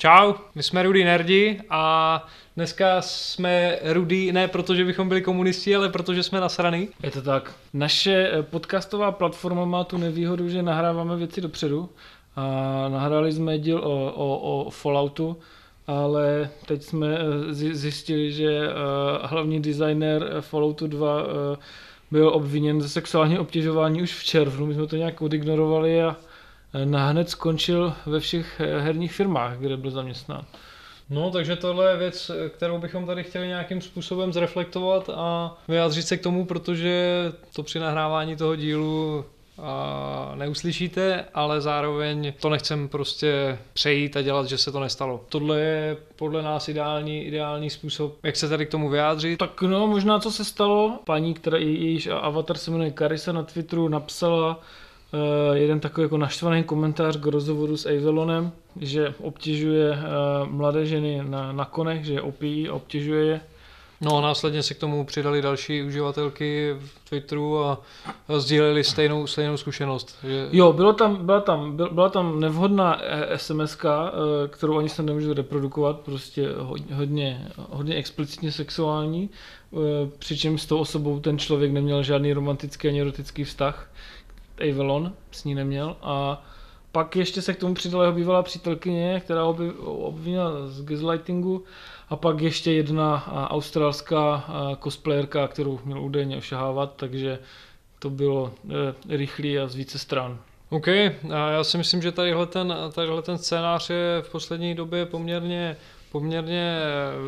Čau, my jsme Rudy Nerdi a dneska jsme Rudy ne protože bychom byli komunisti, ale protože jsme nasraný. Je to tak. Naše eh, podcastová platforma má tu nevýhodu, že nahráváme věci dopředu. A nahráli jsme díl o, o, o Falloutu, ale teď jsme eh, zjistili, že eh, hlavní designer Falloutu 2 byl obviněn ze sexuálního obtěžování už v červnu. My jsme to nějak odignorovali a nahned skončil ve všech herních firmách, kde byl zaměstnán. No, takže tohle je věc, kterou bychom tady chtěli nějakým způsobem zreflektovat a vyjádřit se k tomu, protože to při nahrávání toho dílu a neuslyšíte, ale zároveň to nechcem prostě přejít a dělat, že se to nestalo. Tohle je podle nás ideální, ideální způsob, jak se tady k tomu vyjádřit. Tak no, možná co se stalo, paní, která jejíž avatar se jmenuje Karisa na Twitteru, napsala uh, jeden takový jako naštvaný komentář k rozhovoru s Avelonem, že obtěžuje uh, mladé ženy na, na konech, že je opíjí, obtěžuje je No a následně se k tomu přidali další uživatelky v Twitteru a sdíleli stejnou, stejnou zkušenost. Že... Jo, bylo tam, byla, tam, byla tam nevhodná sms eh, kterou ani se nemůžu reprodukovat, prostě hodně, hodně explicitně sexuální, eh, přičemž s tou osobou ten člověk neměl žádný romantický ani erotický vztah. Avalon s ní neměl a pak ještě se k tomu přidala jeho bývalá přítelkyně, která obvinila z gaslightingu a pak ještě jedna australská cosplayerka, kterou měl údajně ošahávat, takže to bylo e, rychlý a z více stran. OK, a já si myslím, že tadyhle ten, tadyhle ten scénář je v poslední době poměrně, poměrně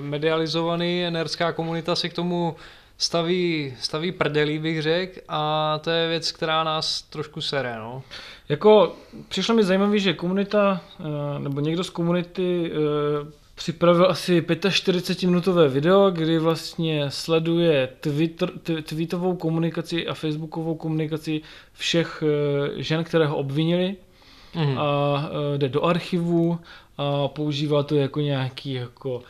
medializovaný, nerská komunita si k tomu staví, staví prdelí, bych řekl, a to je věc, která nás trošku sere, no. Jako, přišlo mi zajímavé, že komunita, e, nebo někdo z komunity e, připravil asi 45-minutové video, kdy vlastně sleduje Twitter, tweetovou komunikaci a facebookovou komunikaci všech eh, žen, které ho obvinili mm. a eh, jde do archivu a používá to jako nějaký jako,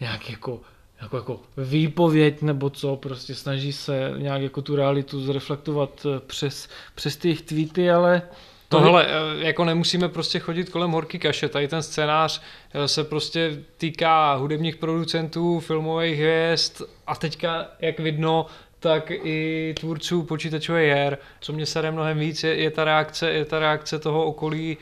nějaký jako jako, jako výpověď nebo co, prostě snaží se nějak jako tu realitu zreflektovat eh, přes, přes ty tweety, ale to hele, eh, jako nemusíme prostě chodit kolem horký kaše, tady ten scénář eh, se prostě týká hudebních producentů, filmových hvězd a teďka, jak vidno, tak i tvůrců počítačové her. Co mě sere mnohem víc, je, je, ta reakce, je ta reakce toho okolí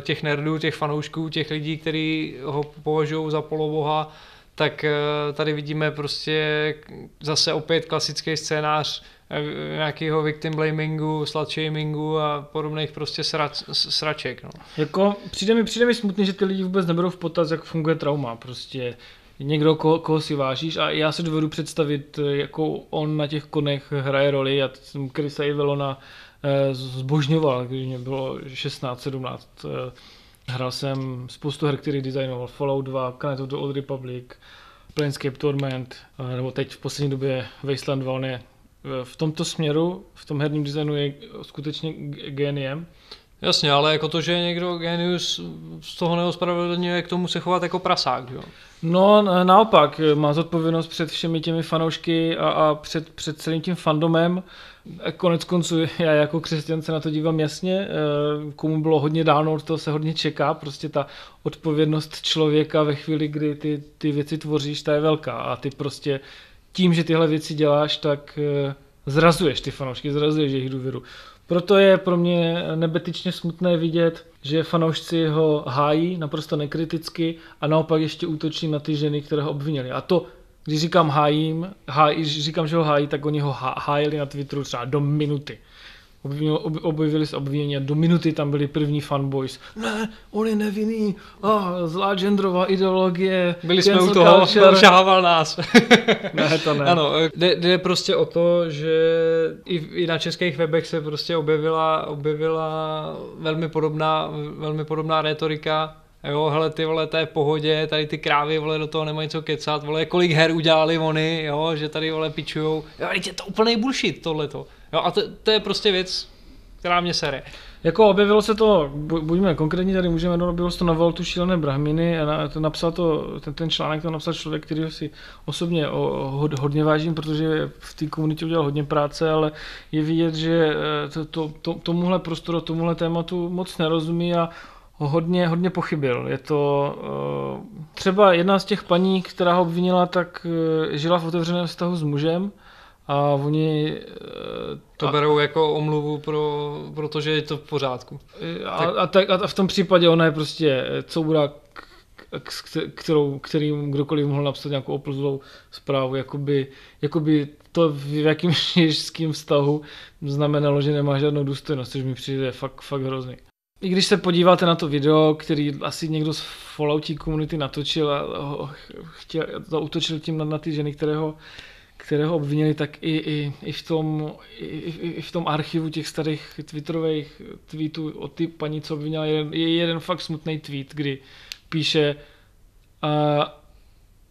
těch nerdů, těch fanoušků, těch lidí, kteří ho považují za poloboha, tak uh, tady vidíme prostě zase opět klasický scénář Eh, nějakého victim blamingu, slut shamingu a podobných prostě srač, sraček. No. Jako přijde mi, přijde mi smutný, že ty lidi vůbec neberou v potaz, jak funguje trauma. Prostě někdo, koho, koho si vážíš a já si dovedu představit, jakou on na těch konech hraje roli. Já jsem Chrisa Ivelona eh, zbožňoval, když mě bylo 16, 17. Eh, hrál jsem spoustu her, který designoval Fallout 2, Knights of the Old Republic, Planescape Torment, nebo teď v poslední době Wasteland 2, on je v tomto směru, v tom herním designu je skutečně geniem. Jasně, ale jako to, že někdo genius, z toho neospravedlňuje k tomu se chovat jako prasák, jo? No, naopak, má zodpovědnost před všemi těmi fanoušky a, a před, před celým tím fandomem. Konec konců já jako křesťan se na to dívám jasně, eh, komu bylo hodně dáno, to se hodně čeká, prostě ta odpovědnost člověka ve chvíli, kdy ty, ty věci tvoříš, ta je velká a ty prostě tím, že tyhle věci děláš, tak eh, zrazuješ ty fanoušky, zrazuješ jejich důvěru. Proto je pro mě nebetyčně smutné vidět, že fanoušci ho hájí naprosto nekriticky a naopak ještě útočí na ty ženy, které ho obvinili. A to, když říkám hájím, hájí, když říkám, že ho hájí, tak oni ho hájili na Twitteru třeba do minuty objevili se obvinění a do minuty tam byli první fanboys. Ne, on je nevinný, oh, zlá genderová ideologie. Byli jsme u toho, šahával nás. ne, to ne. Ano, jde, jde prostě o to, že i, i na českých webech se prostě objevila, objevila velmi podobná, velmi podobná retorika Jo, hele, ty vole, to je v pohodě, tady ty krávy, vole, do toho nemají co kecat, vole, kolik her udělali oni, jo, že tady, vole, pičujou. Jo, je to úplný bullshit, tohleto. Jo, a to, to je prostě věc, která mě sere. Jako objevilo se to, buďme konkrétní, tady můžeme, no, objevilo se to na Voltu šílené brahminy a to napsal to, ten, ten článek to napsal člověk, který si osobně o, hod, hodně vážím, protože v té komunitě udělal hodně práce, ale je vidět, že eh, to, to, to, tomuhle prostoru, tomuhle tématu moc nerozumí a hodně, hodně pochybil. Je to uh, třeba jedna z těch paní, která ho obvinila, tak uh, žila v otevřeném vztahu s mužem a oni... Uh, to a, berou jako omluvu, pro, protože je to v pořádku. A, a, tak, a v tom případě ona je prostě coura, kterou, kterým kdokoliv mohl napsat nějakou oplzlou zprávu, jakoby, jakoby to v jakým žiješ vztahu znamenalo, že nemá žádnou důstojnost, což mi přijde fakt, fakt hrozný. I když se podíváte na to video, který asi někdo z Falloutí komunity natočil a chtěl, zautočil tím na, na ty ženy, kterého, kterého obvinili, tak i, i, i, v tom, i, i, v tom archivu těch starých twitterových tweetů od ty paní, co obvinila, je, je jeden fakt smutný tweet, kdy píše a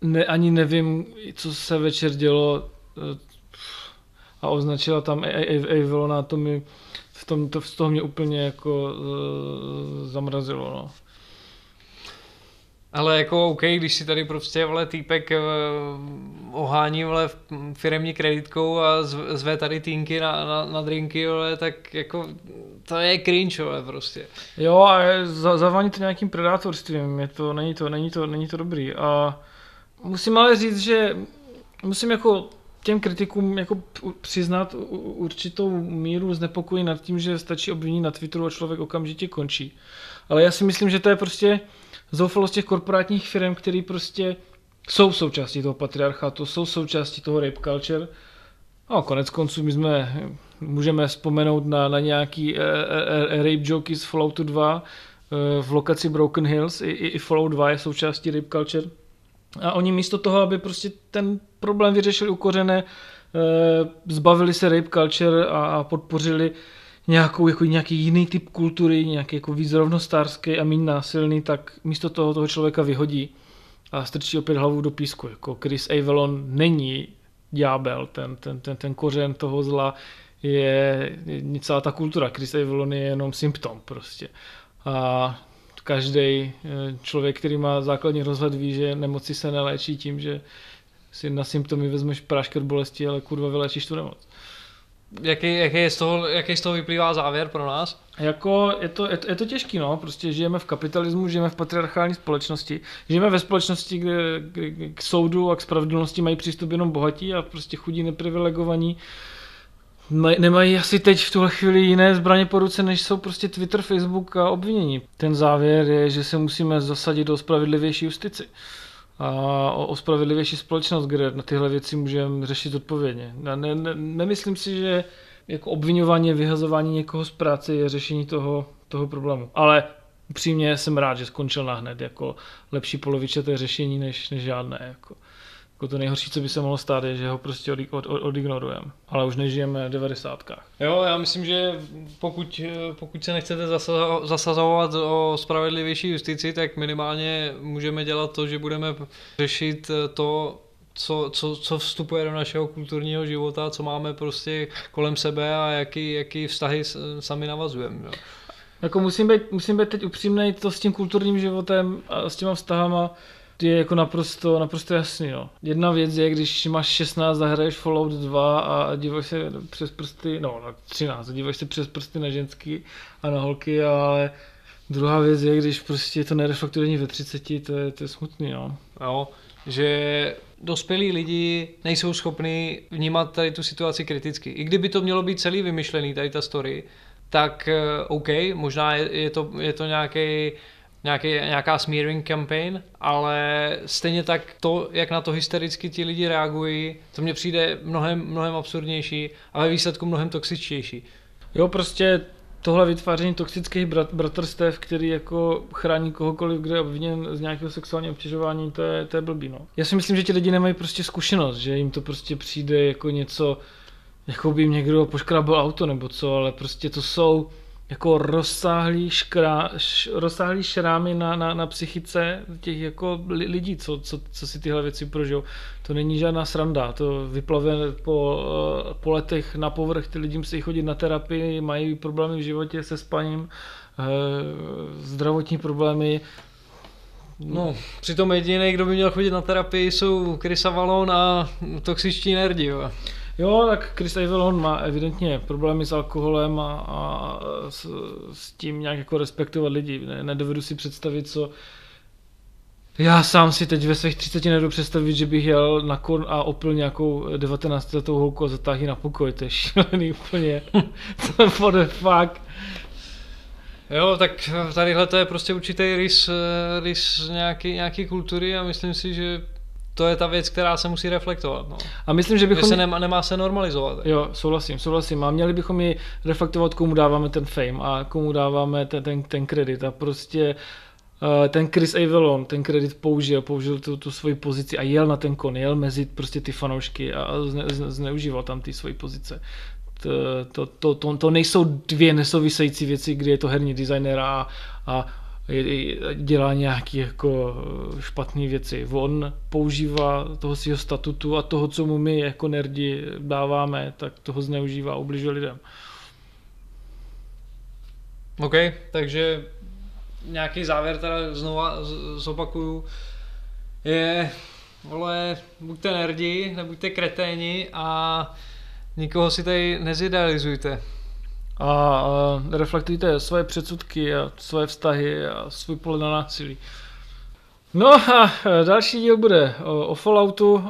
ne, ani nevím, co se večer dělo a označila tam Avalona, to mi v tom, to, z toho mě úplně jako uh, zamrazilo, no. Ale jako OK, když si tady prostě vole týpek uh, ohání vole firemní kreditkou a zve tady týnky na, na, na drinky, vole, tak jako to je cringe, vole, prostě. Jo a za, zavání to nějakým predátorstvím, je to, není to, není to, není to dobrý a musím ale říct, že musím jako těm kritikům jako přiznat určitou míru znepokojí nad tím, že stačí obvinit na Twitteru a člověk okamžitě končí. Ale já si myslím, že to je prostě zoufalost těch korporátních firm, které prostě jsou součástí toho patriarchátu, jsou součástí toho rape culture. No, konec konců my jsme, můžeme vzpomenout na, na nějaký uh, uh, rape joky z Falloutu 2 uh, v lokaci Broken Hills, i, i, i Fallout 2 je součástí rape culture. A oni místo toho, aby prostě ten problém vyřešili u kořené, eh, zbavili se rape culture a podpořili nějakou, jako nějaký jiný typ kultury, nějaký jako víc rovnostářský a méně násilný, tak místo toho toho člověka vyhodí a strčí opět hlavu do písku. Jako Chris Avalon není ďábel, ten, ten, ten, ten kořen toho zla je, je celá ta kultura. Chris Avalon je jenom symptom prostě. A každý eh, člověk, který má základní rozhled, ví, že nemoci se neléčí tím, že si na symptomy vezmeš prášky od bolesti, ale kurva vylečíš tu nemoc. Jaký, jaký, z toho, jaký z toho vyplývá závěr pro nás? Jako je to, je, to, je to těžký, no. Prostě žijeme v kapitalismu, žijeme v patriarchální společnosti. Žijeme ve společnosti, kde, kde k soudu a k spravedlnosti mají přístup jenom bohatí a prostě chudí neprivilegovaní nemají asi teď v tuhle chvíli jiné zbraně po ruce, než jsou prostě Twitter, Facebook a obvinění. Ten závěr je, že se musíme zasadit do spravedlivější justici a o spravedlivější společnost, kde na tyhle věci můžeme řešit odpovědně. Ne, ne, nemyslím si, že jako obvinování, vyhazování někoho z práce je řešení toho, toho problému. Ale upřímně jsem rád, že skončil nahned jako lepší polovičaté řešení než, než žádné. Jako. Jako to nejhorší, co by se mohlo stát, je, že ho prostě od, od, odignorujeme. Ale už nežijeme v devadesátkách. Jo, já myslím, že pokud, pokud se nechcete zasazovat o spravedlivější justici, tak minimálně můžeme dělat to, že budeme řešit to, co, co, co vstupuje do našeho kulturního života, co máme prostě kolem sebe a jaký, jaký vztahy sami navazujeme. Jo. Jako musím být, musím být teď upřímný to s tím kulturním životem a s těma vztahama, je jako naprosto, naprosto jasný. Jo. Jedna věc je, když máš 16 a hraješ Fallout 2 a díváš se přes prsty, no na 13, a díváš se přes prsty na ženský a na holky, ale druhá věc je, když prostě to nereflektuje ani ve 30, to je, to je smutný. Jo. jo, že dospělí lidi nejsou schopni vnímat tady tu situaci kriticky. I kdyby to mělo být celý vymyšlený, tady ta story, tak eh, OK, možná je, je to, je to nějaký nějaký, nějaká smearing campaign, ale stejně tak to, jak na to hystericky ti lidi reagují, to mně přijde mnohem, mnohem absurdnější a ve výsledku mnohem toxičtější. Jo, prostě tohle vytváření toxických brat, bratrstev, který jako chrání kohokoliv, kdo je obviněn z nějakého sexuálního obtěžování, to je, to je blbý, no. Já si myslím, že ti lidi nemají prostě zkušenost, že jim to prostě přijde jako něco, jako by jim někdo poškrabal auto nebo co, ale prostě to jsou jako rozsáhlý, škrá, š, rozsáhlý šrámy na, na, na psychice těch jako lidí, co, co, co si tyhle věci prožijou. To není žádná sranda, to vyplave po, eh, po letech na povrch, ty lidi musí chodit na terapii, mají problémy v životě se spaním, eh, zdravotní problémy, No, přitom jediný, kdo by měl chodit na terapii, jsou Chris Avalon a toxičtí nerdi. Jo. Jo, tak Chris Avalon má evidentně problémy s alkoholem a, a s, s tím nějak jako respektovat lidi. Ne, nedovedu si představit, co já sám si teď ve svých 30 nedovedu představit, že bych jel na kon a opil nějakou 19 letou holku a zatáhl na pokoj. To je šílený úplně. What the fuck. Jo, tak tadyhle to je prostě určitý rys, rys nějaký, nějaký kultury a myslím si, že to je ta věc, která se musí reflektovat. No. A myslím, že bychom... Že se nemá, nemá se normalizovat. Jo, souhlasím, souhlasím. A měli bychom ji reflektovat, komu dáváme ten fame a komu dáváme ten, ten, ten kredit. A prostě uh, ten Chris Avalon ten kredit použil, použil tu, tu svoji pozici a jel na ten kon, jel mezi prostě ty fanoušky a zne, zne, zneužíval tam ty svoji pozice. To, to, to, to, to nejsou dvě nesouvisející věci, kdy je to herní designer a, a dělá nějaké jako špatné věci. On používá toho svého statutu a toho, co mu my jako nerdi dáváme, tak toho zneužívá a ubližuje lidem. OK, takže nějaký závěr teda znova zopakuju. Je, vole, buďte nerdi, nebuďte kreténi a nikoho si tady nezidealizujte a reflektujte svoje předsudky a svoje vztahy a svůj pohled na násilí. No a další díl bude o, Falloutu,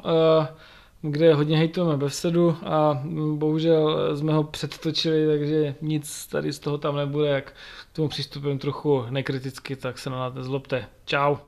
kde hodně hejtujeme Bevsedu a bohužel jsme ho předtočili, takže nic tady z toho tam nebude, jak k tomu přistupujeme trochu nekriticky, tak se na nás nezlobte. Ciao.